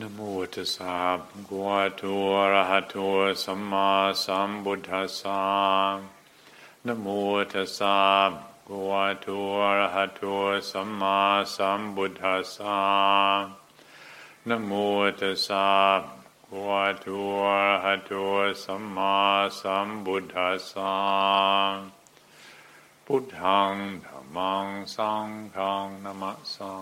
นะโมตัสสะภะคะวะโตอะระหะโตสัมมาสัมพุทธัสสะนะโมตัสสะภะคะวะโตอะระหะโตสัมมาสัมพุทธัสสะนะโมตัสสะภะคะวะโตอะระหะโตสัมมาสัมพุทธัสสะพุทธังธัมมังสังฆังนะมะสา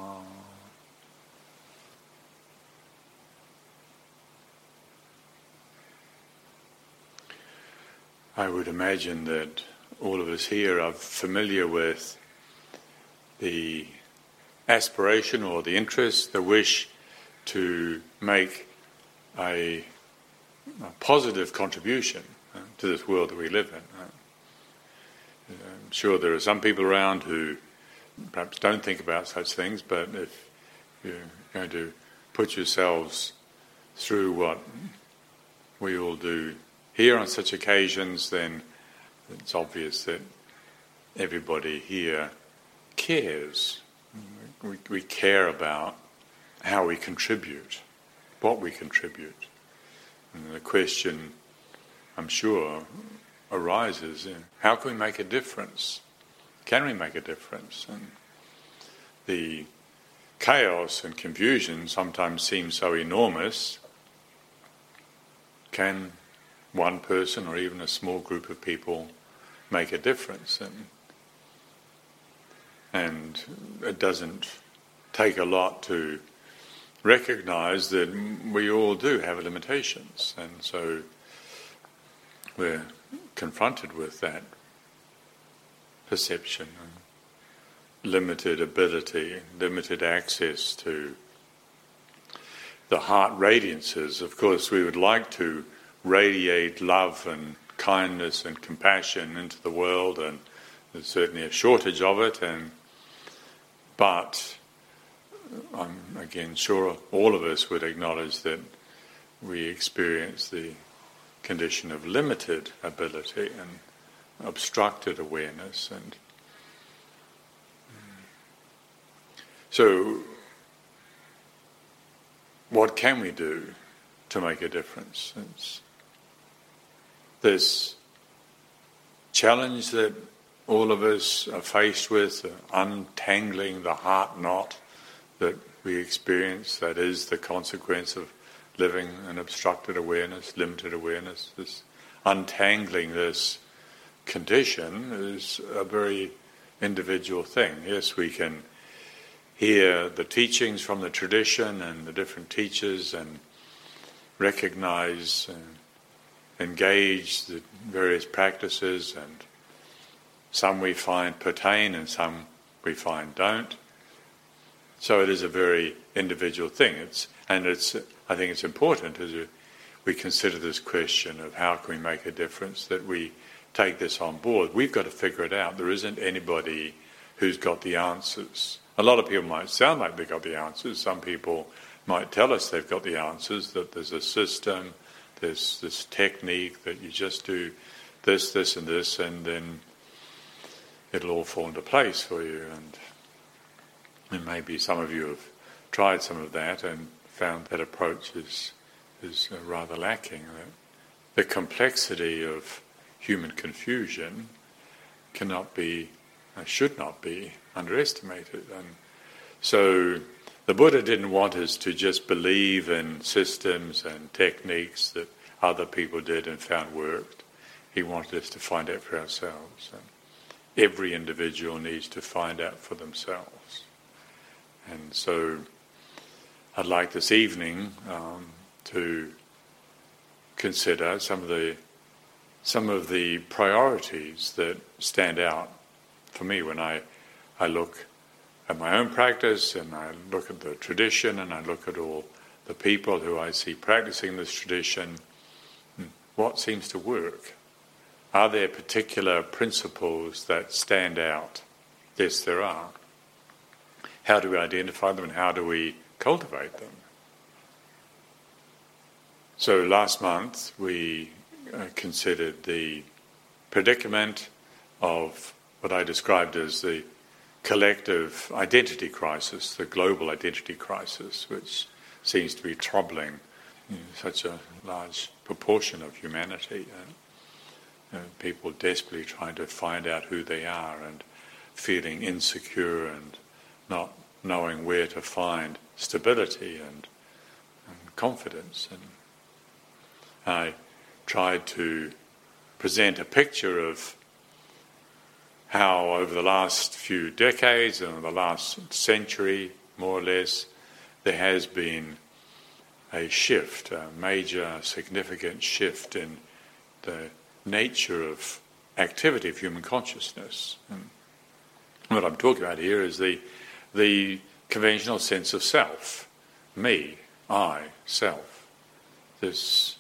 I would imagine that all of us here are familiar with the aspiration or the interest, the wish to make a, a positive contribution uh, to this world that we live in. Uh, I'm sure there are some people around who perhaps don't think about such things, but if you're going to put yourselves through what we all do here on such occasions, then it's obvious that everybody here cares. We, we care about how we contribute, what we contribute. And the question, I'm sure, arises in how can we make a difference? Can we make a difference? And the chaos and confusion sometimes seem so enormous. Can one person or even a small group of people make a difference. And and it doesn't take a lot to recognize that we all do have limitations. And so we're confronted with that perception limited ability limited access to the heart radiances. Of course we would like to radiate love and kindness and compassion into the world, and there's certainly a shortage of it. And but I'm again sure all of us would acknowledge that we experience the condition of limited ability and obstructed awareness, and mm. so what can we do to make a difference? It's, this challenge that all of us are faced with, untangling the heart knot that we experience, that is the consequence of living an obstructed awareness, limited awareness. This untangling this condition is a very individual thing. Yes, we can hear the teachings from the tradition and the different teachers and recognize engage the various practices, and some we find pertain and some we find don't. So it is a very individual thing. It's, and it's, I think it's important as we consider this question of how can we make a difference that we take this on board. We've got to figure it out. There isn't anybody who's got the answers. A lot of people might sound like they've got the answers. Some people might tell us they've got the answers, that there's a system, there's this technique that you just do this, this, and this, and then it'll all fall into place for you. And, and maybe some of you have tried some of that and found that approach is, is uh, rather lacking. The complexity of human confusion cannot be, uh, should not be underestimated. And so the Buddha didn't want us to just believe in systems and techniques that other people did and found worked. He wanted us to find out for ourselves. And every individual needs to find out for themselves. And so I'd like this evening um, to consider some of the some of the priorities that stand out for me when I, I look at my own practice and I look at the tradition and I look at all the people who I see practicing this tradition, hmm, what seems to work? Are there particular principles that stand out? Yes, there are. How do we identify them and how do we cultivate them? So last month we uh, considered the predicament of what I described as the collective identity crisis, the global identity crisis, which seems to be troubling you know, such a large proportion of humanity. Uh, and, people desperately trying to find out who they are and feeling insecure and not knowing where to find stability and, and confidence. And I tried to present a picture of how over the last few decades and the last century, more or less, there has been a shift, a major, significant shift in the nature of activity of human consciousness. And what I'm talking about here is the, the conventional sense of self, me, I, self. This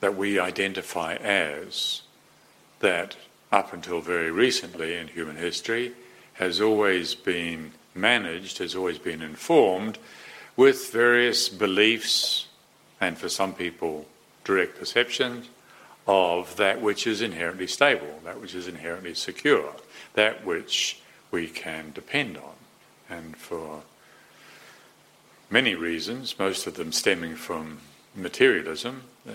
that we identify as that up until very recently in human history has always been managed, has always been informed with various beliefs and for some people direct perceptions of that which is inherently stable, that which is inherently secure, that which we can depend on. And for many reasons, most of them stemming from materialism, uh,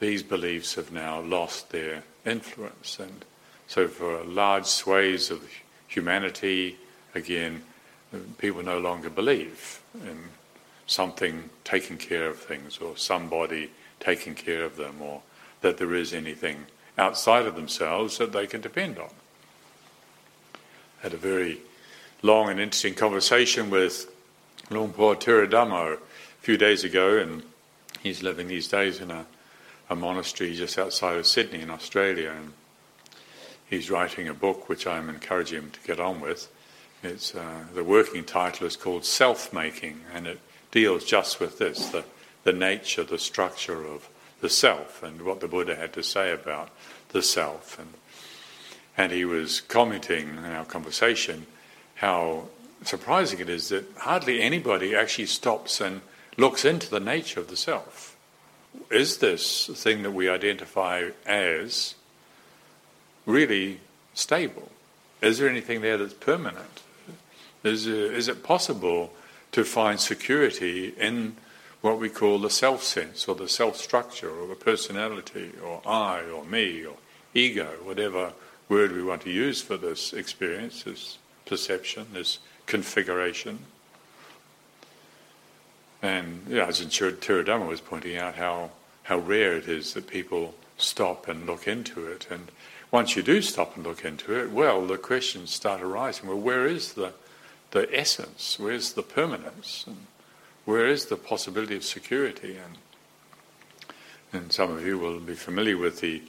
these beliefs have now lost their influence. And so, for large swathes of humanity, again, people no longer believe in something taking care of things or somebody taking care of them or that there is anything outside of themselves that they can depend on. Had a very long and interesting conversation with Luang Por Thiradhammo a few days ago, and he's living these days in a a monastery just outside of Sydney in Australia, and he's writing a book which I'm encouraging him to get on with. It's uh, the working title is called Self Making, and it deals just with this: the the nature, the structure of the self, and what the Buddha had to say about the self. And and he was commenting in our conversation how surprising it is that hardly anybody actually stops and looks into the nature of the self is this thing that we identify as really stable? Is there anything there that's permanent? Is, uh, is it possible to find security in what we call the self sense or the self structure or the personality or I or me or ego, whatever word we want to use for this experience, this perception, this configuration? And yeah, as Thiradhammo was pointing out, how how rare it is that people stop and look into it. And once you do stop and look into it, well, the questions start arising. Well, where is the the essence? Where's the permanence? And where is the possibility of security? And and some of you will be familiar with the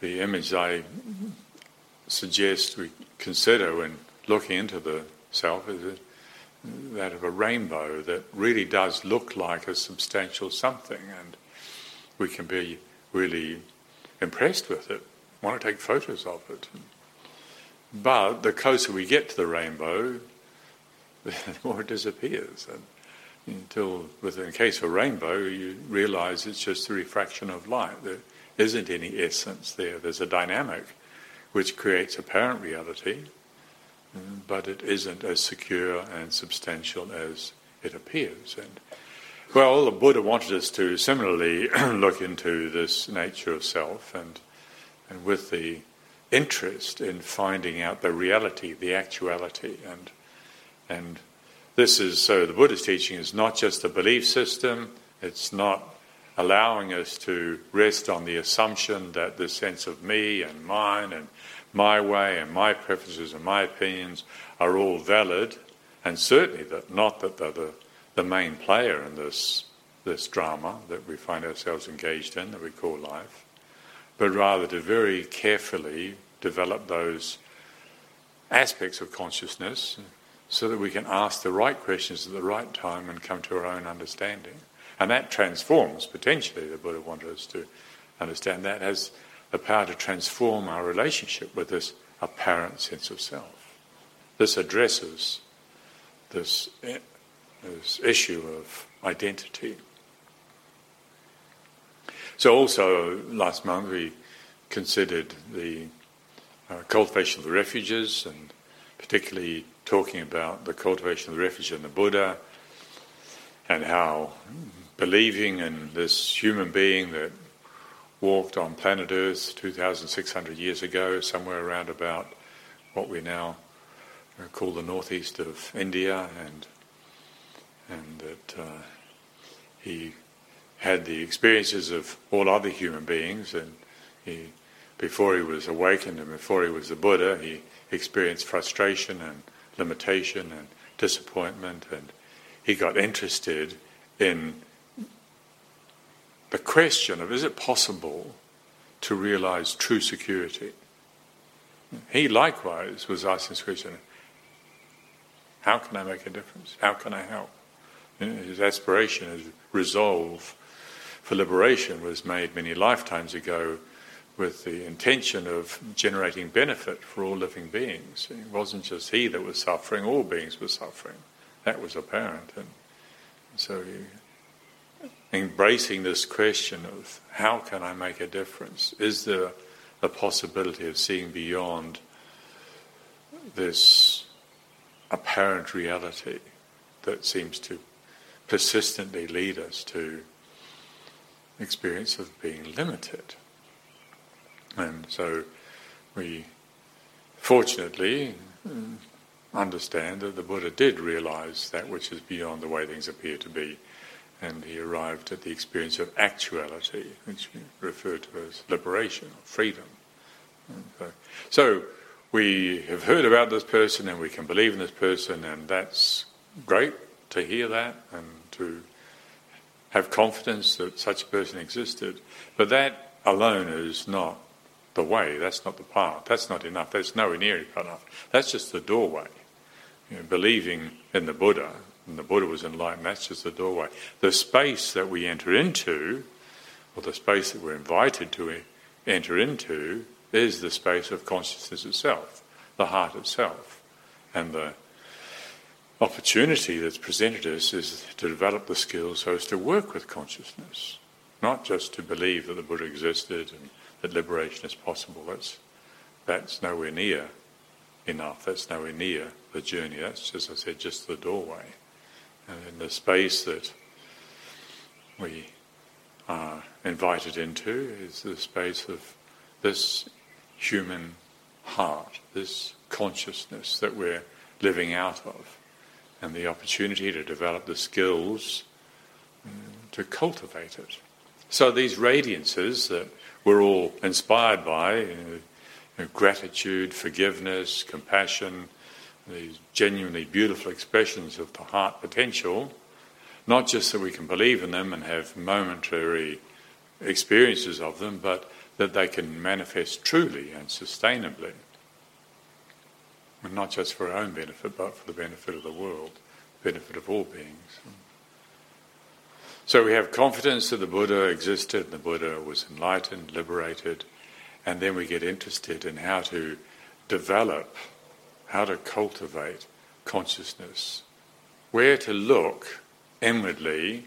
the image I suggest we consider when looking into the self is that of a rainbow that really does look like a substantial something, and we can be really impressed with it, want to take photos of it. But the closer we get to the rainbow, the more it disappears. And until, in the case of a rainbow, you realize it's just a refraction of light. There isn't any essence there. There's a dynamic which creates apparent reality, but it isn't as secure and substantial as it appears. And well, the Buddha wanted us to similarly look into this nature of self, and and with the interest in finding out the reality, the actuality, and and this is so. The Buddha's teaching is not just a belief system. It's not allowing us to rest on the assumption that the sense of me and mine and my way and my preferences and my opinions are all valid, and certainly that not that they're the, the main player in this this drama that we find ourselves engaged in that we call life, but rather to very carefully develop those aspects of consciousness so that we can ask the right questions at the right time and come to our own understanding. And that transforms, potentially, the Buddha wanted us to understand that has the power to transform our relationship with this apparent sense of self. This addresses this, this issue of identity. So, also last month we considered the uh, cultivation of the refuges and particularly talking about the cultivation of the refuge in the Buddha and how believing in this human being that walked on planet Earth 2,600 years ago, somewhere around about what we now call the northeast of India, and and that uh, he had the experiences of all other human beings, and he, before he was awakened and before he was the Buddha, he experienced frustration and limitation and disappointment, and he got interested in the question of is it possible to realize true security? He likewise was asking this question how can I make a difference? How can I help? His aspiration, his resolve for liberation was made many lifetimes ago with the intention of generating benefit for all living beings. It wasn't just he that was suffering, all beings were suffering. That was apparent. And so embracing this question of how can I make a difference? Is there a possibility of seeing beyond this apparent reality that seems to persistently lead us to experience of being limited? And so we fortunately mm, understand that the Buddha did realize that which is beyond the way things appear to be. And he arrived at the experience of actuality, which we refer to as liberation or freedom. So, uh, so we have heard about this person and we can believe in this person, and that's great to hear that and to have confidence that such a person existed. But that alone is not the way, that's not the path, that's not enough, that's nowhere near enough. That's just the doorway. You know, believing in the Buddha, and the Buddha was enlightened, that's just the doorway. The space that we enter into, or the space that we're invited to enter into, is the space of consciousness itself, the heart itself. And the opportunity that's presented us is to develop the skills so as to work with consciousness, not just to believe that the Buddha existed and that liberation is possible. That's, that's nowhere near enough. That's nowhere near the journey. That's, as I said, just the doorway. And in the space that we are invited into is the space of this human heart, this consciousness that we're living out of, and the opportunity to develop the skills um, to cultivate it. So these radiances that we're all inspired by you know, gratitude, forgiveness, compassion, these genuinely beautiful expressions of the heart potential, not just that we can believe in them and have momentary experiences of them, but that they can manifest truly and sustainably. And not just for our own benefit, but for the benefit of the world, the benefit of all beings. So we have confidence that the Buddha existed, and the Buddha was enlightened, liberated, and then we get interested in how to develop, how to cultivate consciousness, where to look inwardly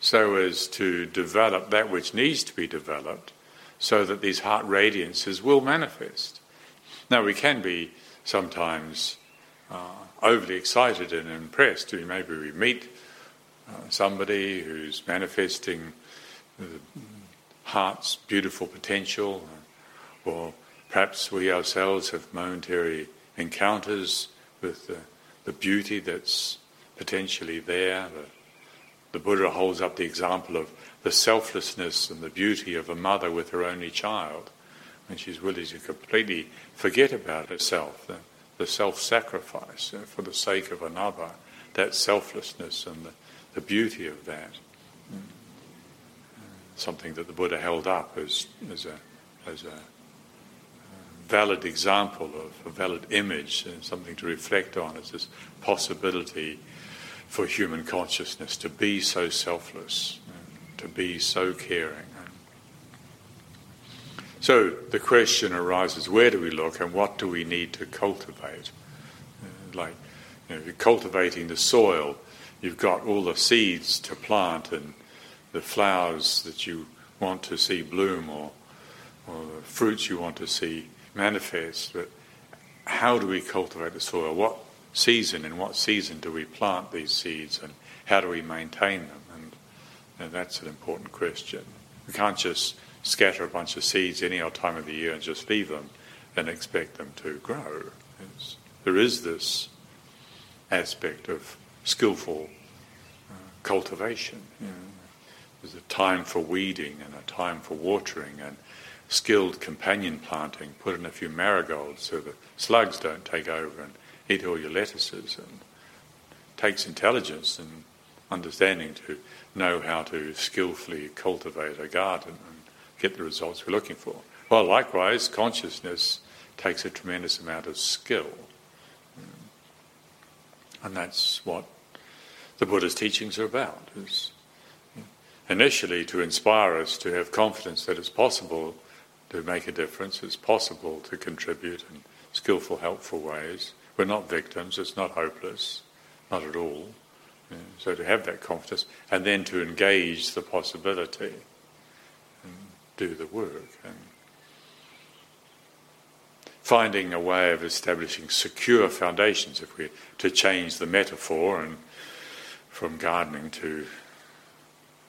so as to develop that which needs to be developed so that these heart radiances will manifest. Now, we can be sometimes uh, overly excited and impressed. Maybe we meet uh, somebody who's manifesting the heart's beautiful potential, or perhaps we ourselves have momentary encounters with the, the beauty that's potentially there. The, the Buddha holds up the example of the selflessness and the beauty of a mother with her only child, when she's willing to completely forget about herself, the, the self sacrifice uh, for the sake of another, that selflessness and the, the beauty of that. Mm. Something that the Buddha held up as, as, a, as a valid example of a valid image and something to reflect on as this possibility for human consciousness to be so selfless to be so caring. So the question arises where do we look and what do we need to cultivate? Uh, like you know, you're cultivating the soil, you've got all the seeds to plant and the flowers that you want to see bloom or, or the fruits you want to see manifest. But how do we cultivate the soil? What season, in what season do we plant these seeds and how do we maintain them? And, and that's an important question. We can't just scatter a bunch of seeds any old time of the year and just leave them and expect them to grow. It's, there is this aspect of skillful uh, cultivation. You know. There's a time for weeding and a time for watering and skilled companion planting. Put in a few marigolds so the slugs don't take over and eat all your lettuces. And it takes intelligence and understanding to know how to skillfully cultivate a garden and get the results we're looking for. Well, likewise, consciousness takes a tremendous amount of skill. And that's what the Buddha's teachings are about. Is initially to inspire us to have confidence that it's possible to make a difference, it's possible to contribute in skillful, helpful ways. We're not victims, it's not hopeless, not at all. So to have that confidence and then to engage the possibility and do the work. And finding a way of establishing secure foundations, if we to change the metaphor and from gardening to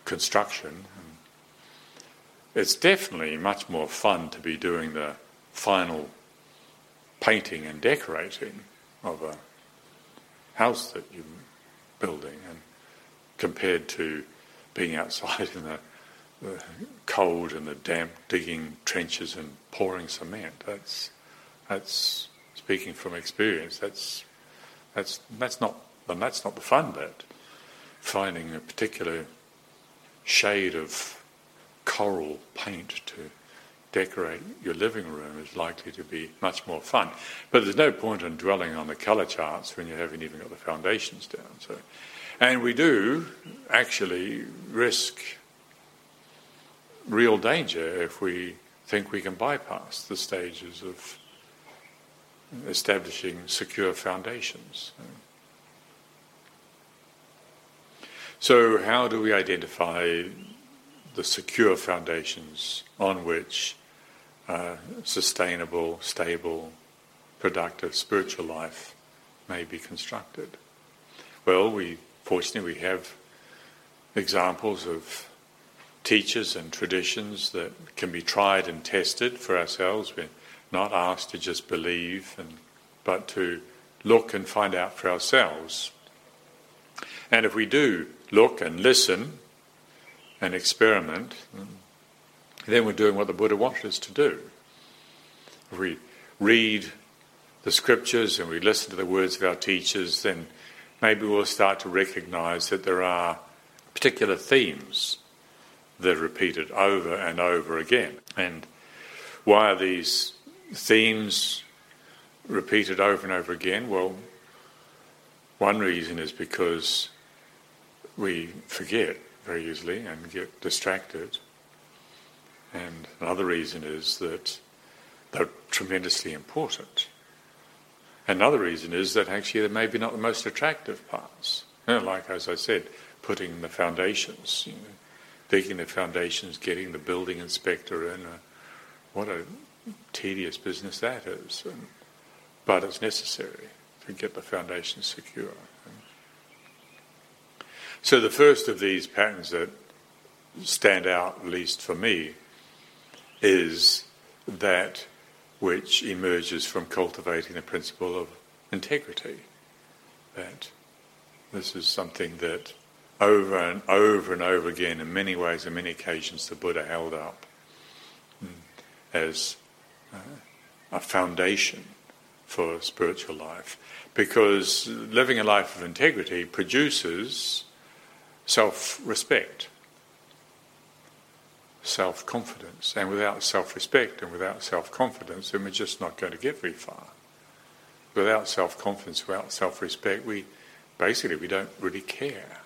construction. It's definitely much more fun to be doing the final painting and decorating of a house that you're building, and compared to being outside in the, the cold and the damp, digging trenches and pouring cement. That's that's speaking from experience. That's that's that's not and that's not the fun bit. Finding a particular shade of coral paint to decorate your living room is likely to be much more fun. But there's no point in dwelling on the colour charts when you haven't even got the foundations down. So, and we do actually risk real danger if we think we can bypass the stages of establishing secure foundations. So, how do we identify the secure foundations on which uh, sustainable, stable, productive spiritual life may be constructed? Well, we fortunately we have examples of teachers and traditions that can be tried and tested for ourselves. We're not asked to just believe, and, but to look and find out for ourselves. And if we do look and listen and experiment, then we're doing what the Buddha wanted us to do. If we read the scriptures and we listen to the words of our teachers, then maybe we'll start to recognize that there are particular themes that are repeated over and over again. And why are these themes repeated over and over again? Well, one reason is because we forget very easily and get distracted. And another reason is that they're tremendously important. Another reason is that actually they may be not the most attractive parts. You know, like, as I said, putting the foundations, you know, digging the foundations, getting the building inspector in. Uh, what a tedious business that is. And, but it's necessary to get the foundations secure. So the first of these patterns that stand out, at least for me, is that which emerges from cultivating the principle of integrity. That this is something that over and over and over again, in many ways, in many occasions, the Buddha held up hmm, as uh, a foundation for spiritual life. Because living a life of integrity produces self respect, self confidence. And without self respect and without self confidence, then we're just not going to get very far. Without self confidence, without self respect, we basically we don't really care.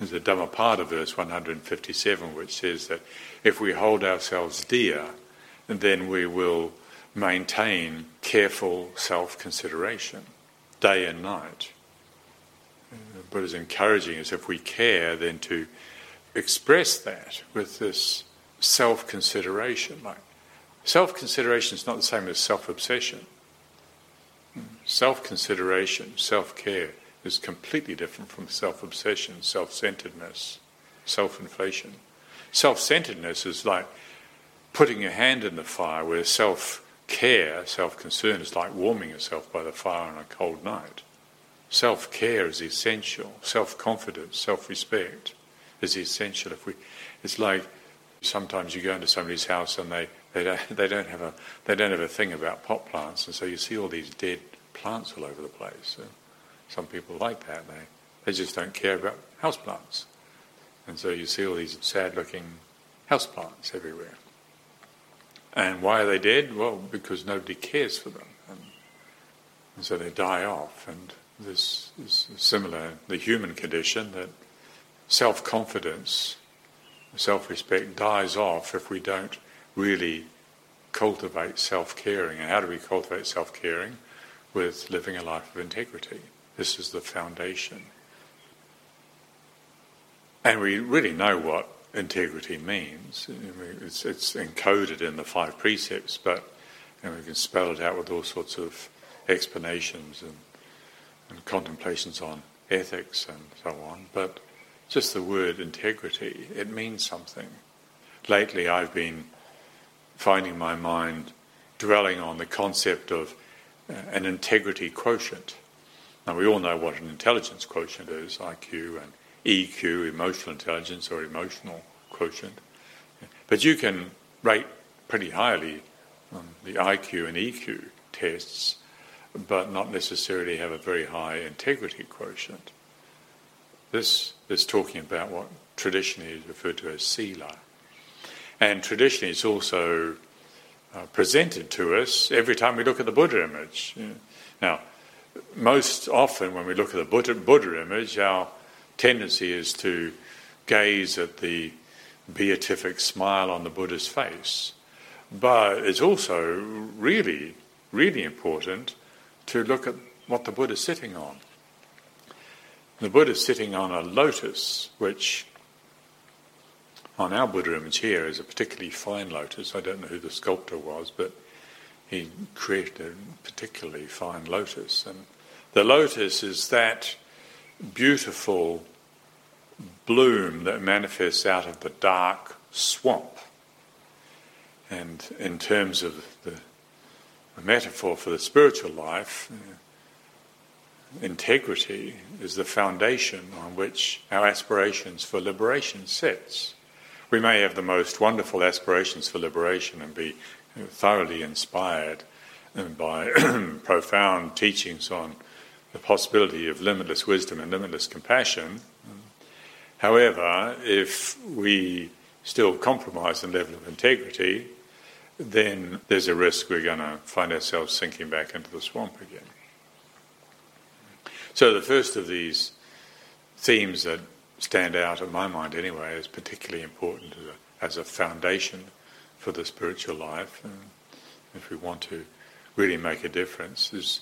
There's a Dhammapada verse 157 which says that if we hold ourselves dear, then we will maintain careful self consideration day and night. But is encouraging us, if we care, then to express that with this self consideration. Like, self consideration is not the same as self obsession. Self consideration, self care is completely different from self obsession, self centeredness, self inflation. Self centeredness is like putting your hand in the fire, where self care, self concern is like warming yourself by the fire on a cold night. Self care is essential. Self confidence, self respect is essential. If we, it's like sometimes you go into somebody's house and they, they, don't, they, don't have a, they don't have a thing about pot plants, and so you see all these dead plants all over the place. So some people like that. They, they just don't care about house plants. And so you see all these sad looking house plants everywhere. And why are they dead? Well, because nobody cares for them. And, and so they die off. And this is similar, the human condition, that self confidence, self respect dies off if we don't really cultivate self caring. And how do we cultivate self caring? With living a life of integrity. This is the foundation. And we really know what integrity means. It's, it's encoded in the five precepts, but know, we can spell it out with all sorts of explanations and and contemplations on ethics and so on, but just the word integrity, it means something. Lately, I've been finding my mind dwelling on the concept of uh, an integrity quotient. Now, we all know what an intelligence quotient is IQ and EQ, emotional intelligence or emotional quotient. But you can rate pretty highly on the IQ and EQ tests but not necessarily have a very high integrity quotient. This is talking about what traditionally is referred to as sila. And traditionally it's also uh, presented to us every time we look at the Buddha image. Now, most often when we look at the Buddha, Buddha image, our tendency is to gaze at the beatific smile on the Buddha's face. But it's also really, really important to look at what the Buddha is sitting on. The Buddha is sitting on a lotus, which on our Buddha image here is a particularly fine lotus. I don't know who the sculptor was, but he created a particularly fine lotus. And the lotus is that beautiful bloom that manifests out of the dark swamp. And in terms of the a metaphor for the spiritual life, integrity is the foundation on which our aspirations for liberation sits. We may have the most wonderful aspirations for liberation and be thoroughly inspired by profound teachings on the possibility of limitless wisdom and limitless compassion. However, if we still compromise the level of integrity, then there's a risk we're going to find ourselves sinking back into the swamp again. So, the first of these themes that stand out in my mind, anyway, is particularly important as a, foundation for the spiritual life. And if we want to really make a difference, is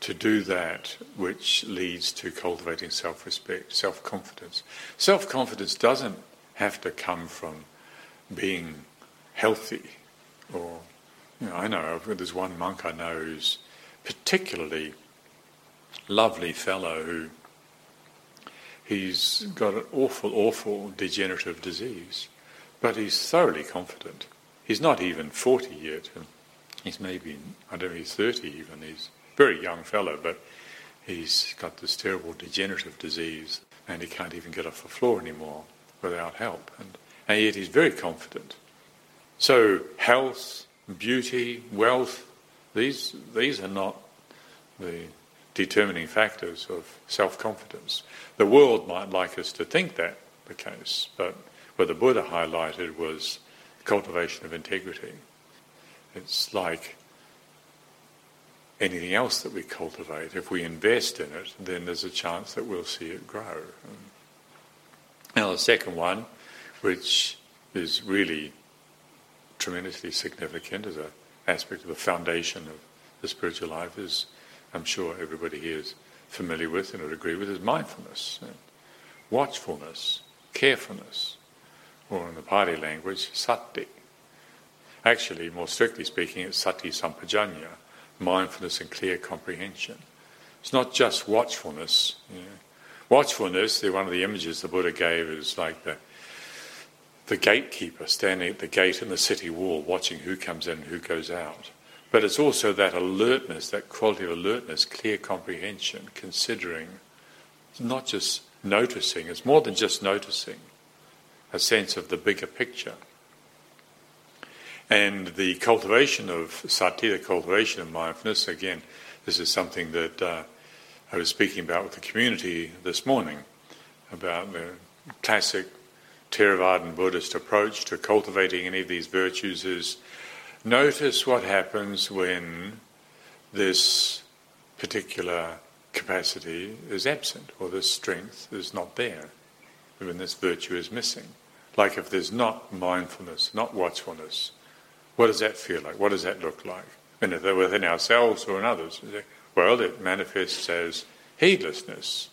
to do that which leads to cultivating self respect, self confidence. Self confidence doesn't have to come from being healthy or, you know, I know there's one monk I know who's particularly lovely fellow who he's got an awful, awful degenerative disease, but he's thoroughly confident. He's not even 40 yet. He's maybe, I don't know, he's 30 even. He's a very young fellow, but he's got this terrible degenerative disease and he can't even get off the floor anymore without help. And, and yet he's very confident. So, health, beauty, wealth, these, these are not the determining factors of self confidence. The world might like us to think that the case, but what the Buddha highlighted was cultivation of integrity. It's like anything else that we cultivate. If we invest in it, then there's a chance that we'll see it grow. Now, the second one, which is really tremendously significant as an aspect of the foundation of the spiritual life is, I'm sure everybody here is familiar with and would agree with, is mindfulness, watchfulness, carefulness, or in the Pali language, sati. Actually, more strictly speaking, it's sati sampajanya, mindfulness and clear comprehension. It's not just watchfulness. You know. Watchfulness, one of the images the Buddha gave is like the the gatekeeper standing at the gate in the city wall watching who comes in and who goes out. But it's also that alertness, that quality of alertness, clear comprehension, considering, not just noticing, it's more than just noticing, a sense of the bigger picture. And the cultivation of sati, the cultivation of mindfulness, again, this is something that uh, I was speaking about with the community this morning about the classic Theravadan Buddhist approach to cultivating any of these virtues is notice what happens when this particular capacity is absent or this strength is not there, when this virtue is missing. Like if there's not mindfulness, not watchfulness, what does that feel like? What does that look like? And if they're within ourselves or in others, well, it manifests as heedlessness.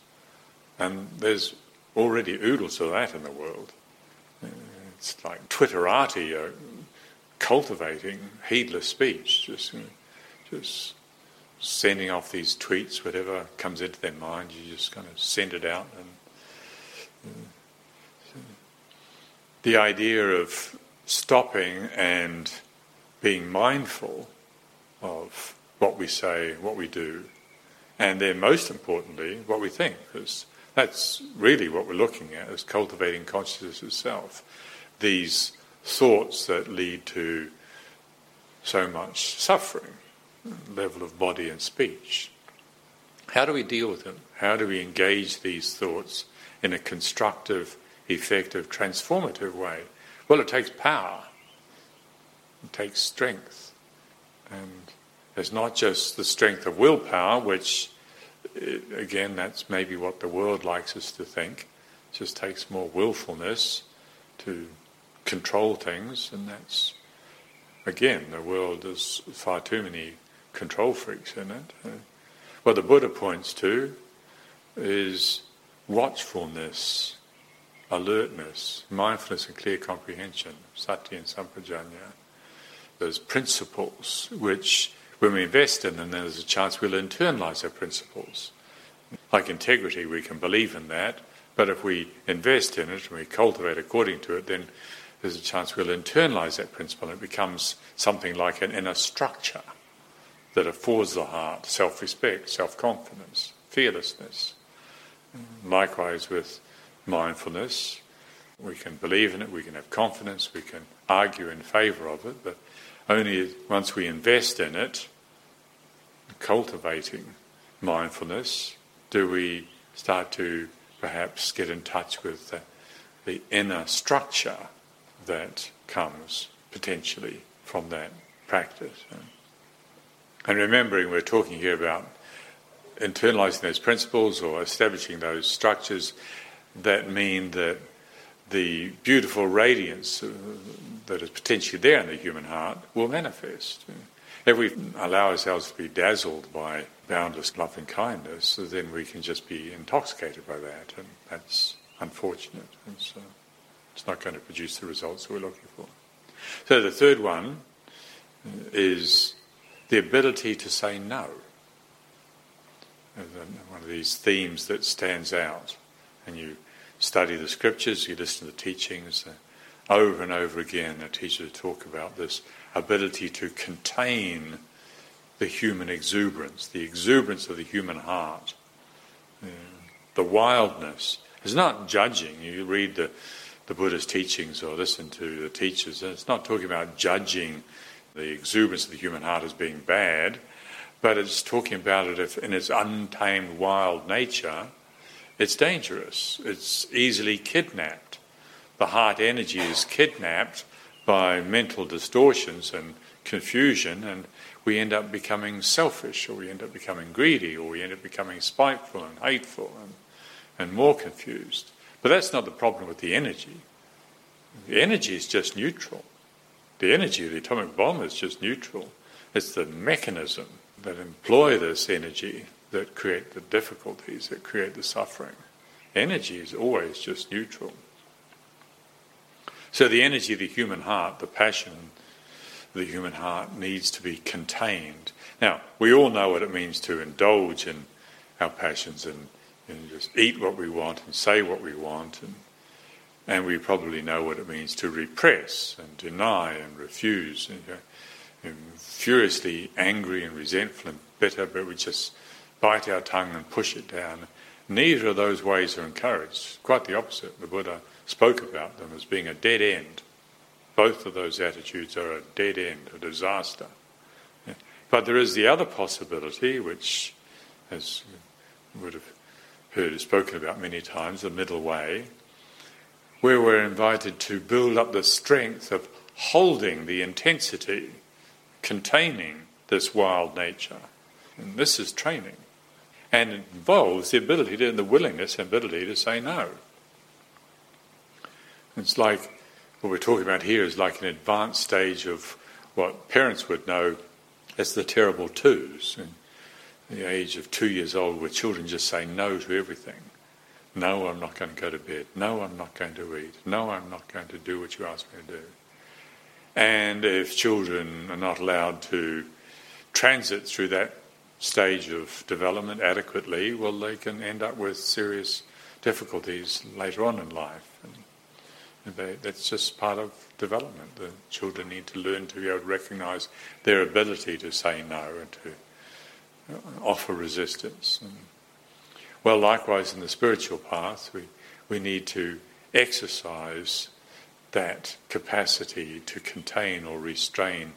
And there's already oodles of that in the world. It's like Twitterati uh, cultivating heedless speech, just, just sending off these tweets, whatever comes into their mind, you just kind of send it out. And the idea of stopping and being mindful of what we say, what we do, and then most importantly, what we think, because that's really what we're looking at, is cultivating consciousness itself. These thoughts that lead to so much suffering, level of body and speech. How do we deal with them? How do we engage these thoughts in a constructive, effective, transformative way? Well, it takes power. It takes strength. And it's not just the strength of willpower, which, eh, again, that's maybe what the world likes us to think. It just takes more willfulness to control things, and that's, again, the world has far too many control freaks in it. Uh, what the Buddha points to is watchfulness, alertness, mindfulness and clear comprehension, sati and sampajanya those principles which, when we invest in them, there's a chance we'll internalize our principles. Like integrity, we can believe in that, but if we invest in it and we cultivate according to it, then there's a chance we'll internalize that principle and it becomes something like an inner structure that affords the heart self respect, self confidence, fearlessness. Likewise with mindfulness, we can believe in it, we can have confidence, we can argue in favour of it, but only once we invest in it, cultivating mindfulness, do we start to perhaps get in touch with the, the inner structure that comes potentially from that practice. And remembering we're talking here about internalizing those principles or establishing those structures that mean that the beautiful radiance that is potentially there in the human heart will manifest. If we allow ourselves to be dazzled by boundless love and kindness, then we can just be intoxicated by that, and that's unfortunate. And so it's not going to produce the results that we're looking for. So the third one is the ability to say no. One of these themes that stands out, and you study the scriptures, you listen to the teachings. Over and over again, the teachers talk about this ability to contain the human exuberance, the exuberance of the human heart, the wildness. It's not judging. You read the, the Buddha's teachings or listen to the teachers, it's not talking about judging the exuberance of the human heart as being bad, but it's talking about it in its untamed wild nature it's dangerous. It's easily kidnapped. The heart energy is kidnapped by mental distortions and confusion, and we end up becoming selfish, or we end up becoming greedy, or we end up becoming spiteful and hateful and, and more confused. But that's not the problem with the energy. The energy is just neutral. The energy of the atomic bomb is just neutral. It's the mechanism that employ this energy that create the difficulties, that create the suffering. Energy is always just neutral. So the energy of the human heart, the passion the human heart needs to be contained. Now, we all know what it means to indulge in our passions and, and just eat what we want and say what we want. And, and we probably know what it means to repress and deny and refuse. And, uh, and furiously angry and resentful and bitter, but we just bite our tongue and push it down. Neither of those ways are encouraged. Quite the opposite. The Buddha spoke about them as being a dead end. Both of those attitudes are a dead end, a disaster. But there is the other possibility, which, as you would have heard spoken about many times, the middle way, where we're invited to build up the strength of holding the intensity, containing this wild nature. And this is training. And involves the ability to, and the willingness and ability to say no. It's like what we're talking about here is like an advanced stage of what parents would know as the terrible twos. In the age of two years old, where children just say no to everything. No, I'm not going to go to bed. No, I'm not going to eat. No, I'm not going to do what you ask me to do. And if children are not allowed to transit through that stage of development adequately, well, they can end up with serious difficulties later on in life. And they, that's just part of development. The children need to learn to be able to recognize their ability to say no and to uh, offer resistance. And well, likewise, in the spiritual path, we, we need to exercise that capacity to contain or restrain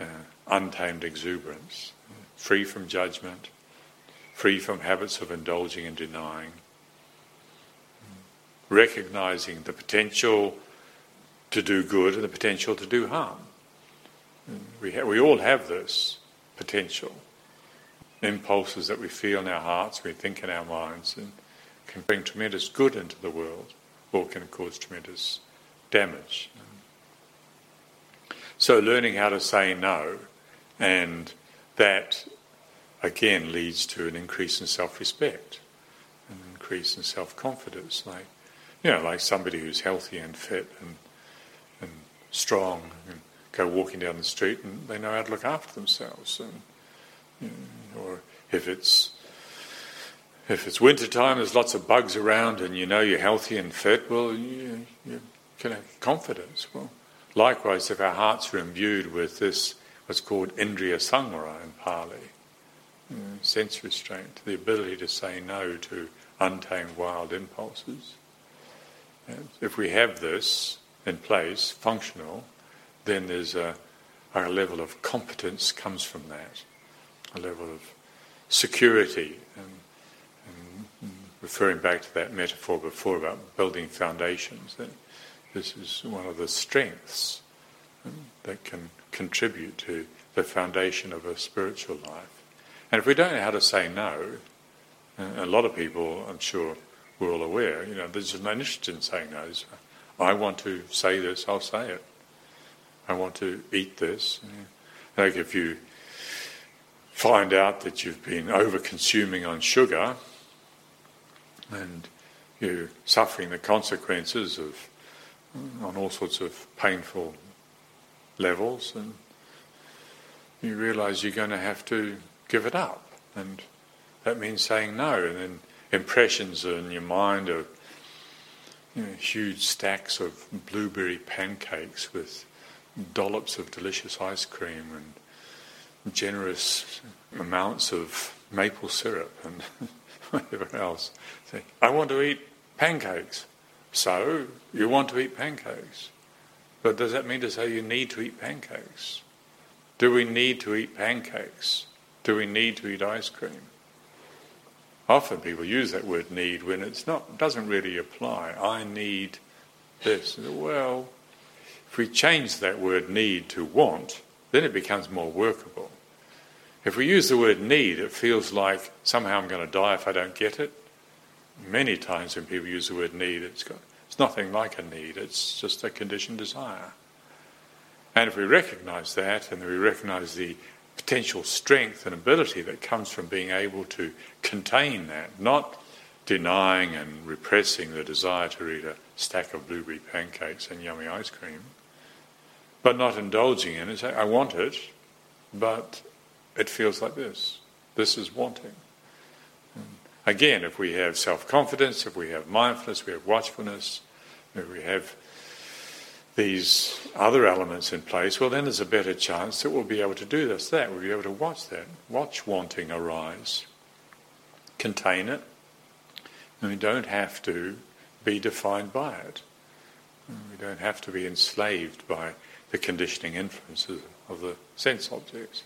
uh, untamed exuberance, free from judgment, free from habits of indulging and denying, recognizing the potential to do good and the potential to do harm. We, ha- we all have this potential impulses that we feel in our hearts, we think in our minds, and can bring tremendous good into the world, or can cause tremendous damage. So, learning how to say no, and that again leads to an increase in self-respect, an increase in self-confidence. Like, you know, like somebody who's healthy and fit and and strong, and go walking down the street, and they know how to look after themselves, and or if it's if it's winter time, there's lots of bugs around, and you know you're healthy and fit. Well, you, you can have confidence. Well, likewise, if our hearts are imbued with this, what's called indriya samvara in Pali, sense restraint, the ability to say no to untamed wild impulses. If we have this in place, functional, then there's a, a level of competence comes from that a level of security. And, and referring back to that metaphor before about building foundations, that this is one of the strengths that can contribute to the foundation of a spiritual life. And if we don't know how to say no, uh, a lot of people, I'm sure, we're all aware, you know, there's no interest in saying no. I want to say this, I'll say it. I want to eat this. Like if you find out that you've been over consuming on sugar and you're suffering the consequences of on all sorts of painful levels and you realize you're going to have to give it up and that means saying no and then impressions in your mind of you know, huge stacks of blueberry pancakes with dollops of delicious ice cream and generous amounts of maple syrup and whatever else. I want to eat pancakes. So, you want to eat pancakes. But does that mean to say you need to eat pancakes? Do we need to eat pancakes? Do we need to eat ice cream? Often people use that word need when it's not doesn't really apply. I need this. Well, if we change that word need to want, then it becomes more workable. If we use the word need, it feels like somehow I'm going to die if I don't get it. Many times when people use the word need, it's got, nothing like a need, it's just a conditioned desire. And if we recognize that and we recognize the potential strength and ability that comes from being able to contain that, not denying and repressing the desire to eat a stack of blueberry pancakes and yummy ice cream, but not indulging in it. Say, I want it, but it feels like this. This is wanting. again, if we have self confidence, if we have mindfulness, we have watchfulness, if we have these other elements in place, well, then there's a better chance that we'll be able to do this, that. We'll be able to watch that, watch wanting arise, contain it, and we don't have to be defined by it. We don't have to be enslaved by the conditioning influences of the sense objects.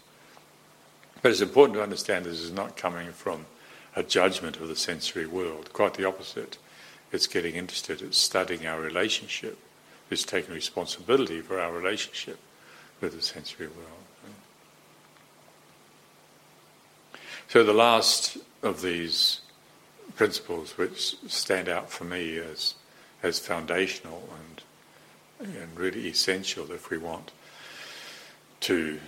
But it's important to understand this is not coming from a judgment of the sensory world. Quite the opposite. It's getting interested, it's studying our relationship, it's taking responsibility for our relationship with the sensory world. So the last of these principles which stand out for me as as foundational and and really essential if we want to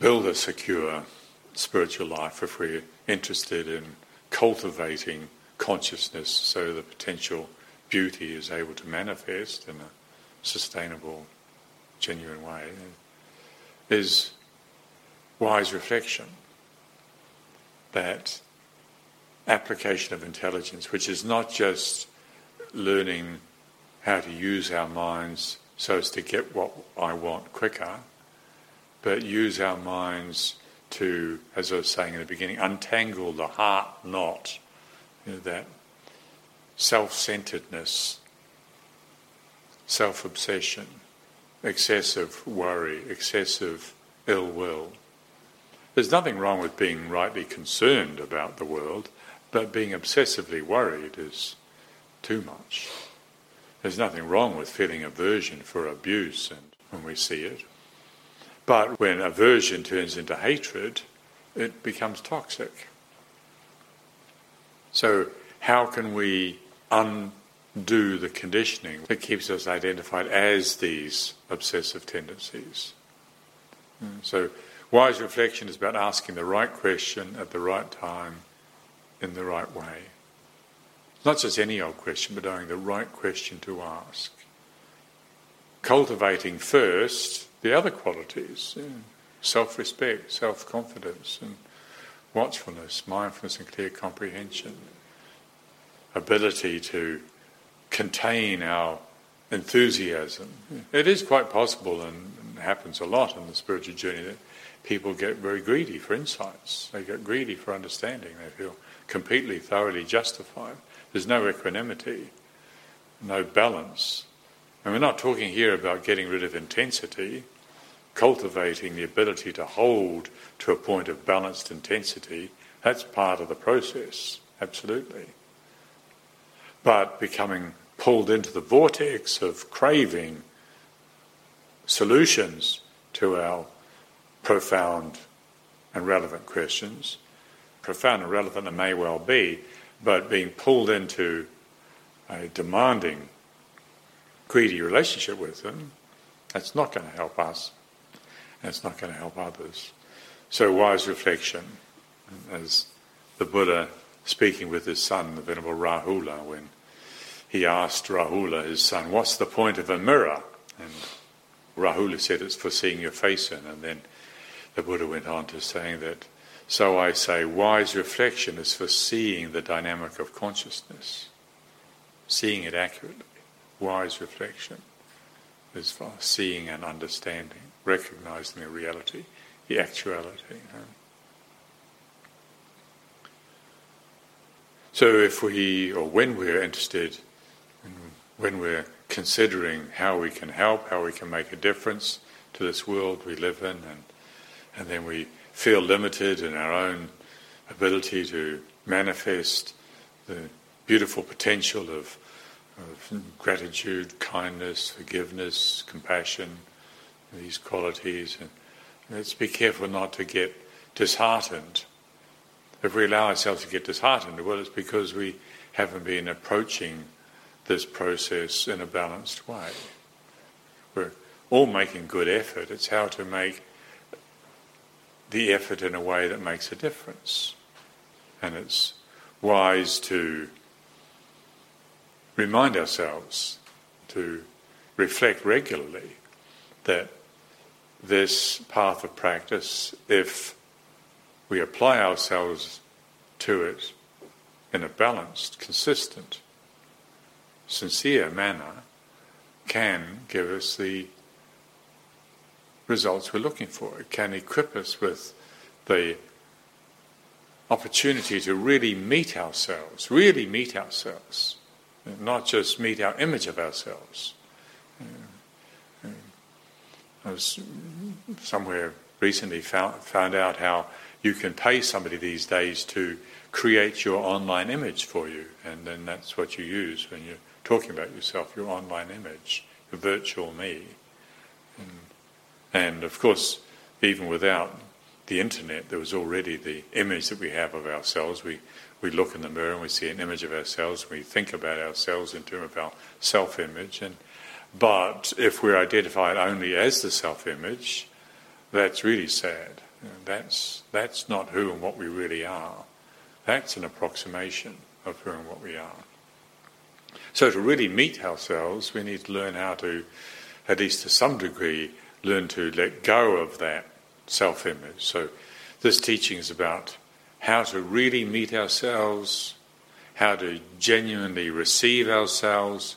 build a secure spiritual life, if we're interested in cultivating consciousness so the potential beauty is able to manifest in a sustainable, genuine way, is wise reflection. That application of intelligence, which is not just learning how to use our minds so as to get what I want quicker, but use our minds to, as I was saying in the beginning, untangle the heart knot, you know, that self centeredness, self obsession, excessive worry, excessive ill will. There's nothing wrong with being rightly concerned about the world, but being obsessively worried is too much. There's nothing wrong with feeling aversion for abuse and when we see it. But when aversion turns into hatred, it becomes toxic. So, how can we undo the conditioning that keeps us identified as these obsessive tendencies? Hmm, so, wise reflection is about asking the right question at the right time in the right way. Not just any old question, but knowing the right question to ask. Cultivating first the other qualities yeah. self respect, self confidence, and watchfulness, mindfulness, and clear comprehension. Ability to contain our enthusiasm. It is quite possible and, happens a lot in the spiritual journey that people get very greedy for insights. They get greedy for understanding. They feel completely, thoroughly justified. There's no equanimity, no balance. And we're not talking here about getting rid of intensity cultivating the ability to hold to a point of balanced intensity, that's part of the process, absolutely. But becoming pulled into the vortex of craving solutions to our profound and relevant questions, profound and relevant they may well be, but being pulled into a demanding, greedy relationship with them, that's not going to help us. That's not going to help others. So, wise reflection, as the Buddha speaking with his son, the Venerable Rahula, when he asked Rahula, his son, What's the point of a mirror? And Rahula said, It's for seeing your face in. And then the Buddha went on to saying that, So I say, wise reflection is for seeing the dynamic of consciousness, seeing it accurately. Wise reflection is for seeing and understanding recognizing the reality, the actuality. So if we, or when we're interested, when we're considering how we can help, how we can make a difference to this world we live in, and, and then we feel limited in our own ability to manifest the beautiful potential of, of gratitude, kindness, forgiveness, compassion, these qualities. And let's be careful not to get disheartened. If we allow ourselves to get disheartened, well, it's because we haven't been approaching this process in a balanced way. We're all making good effort. It's how to make the effort in a way that makes a difference. And it's wise to remind ourselves to reflect regularly that this path of practice, if we apply ourselves to it in a balanced, consistent, sincere manner can give us the results we're looking for. It can equip us with the opportunity to really meet ourselves, really meet ourselves, not just meet our image of ourselves. I was somewhere recently found, found out how you can pay somebody these days to create your online image for you, and then that's what you use when you're talking about yourself, your online image, your virtual me. And, and of course, even without the internet, there was already the image that we have of ourselves. We, we look in the mirror and we see an image of ourselves. We think about ourselves in terms of our self image. And, but if we're identified only as the self image, that's really sad. That's, that's not who and what we really are. That's an approximation of who and what we are. So to really meet ourselves, we need to learn how to, at least to some degree, learn to let go of that self image. So this teaching is about how to really meet ourselves, how to genuinely receive ourselves.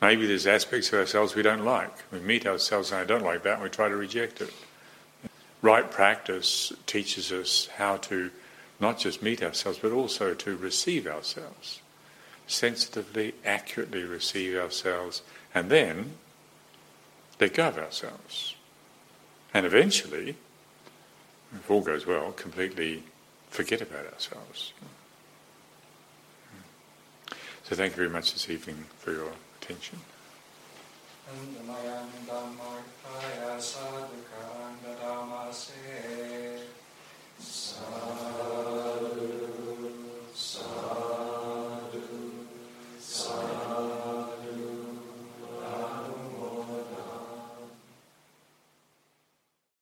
Maybe there's aspects of ourselves we don't like. We meet ourselves and I don't like that, and we try to reject it. Right practice teaches us how to not just meet ourselves, but also to receive ourselves. Sensitively, accurately receive ourselves, and then let go of ourselves. And eventually, if all goes well, completely forget about ourselves. So thank you very much this evening for your attention. Sa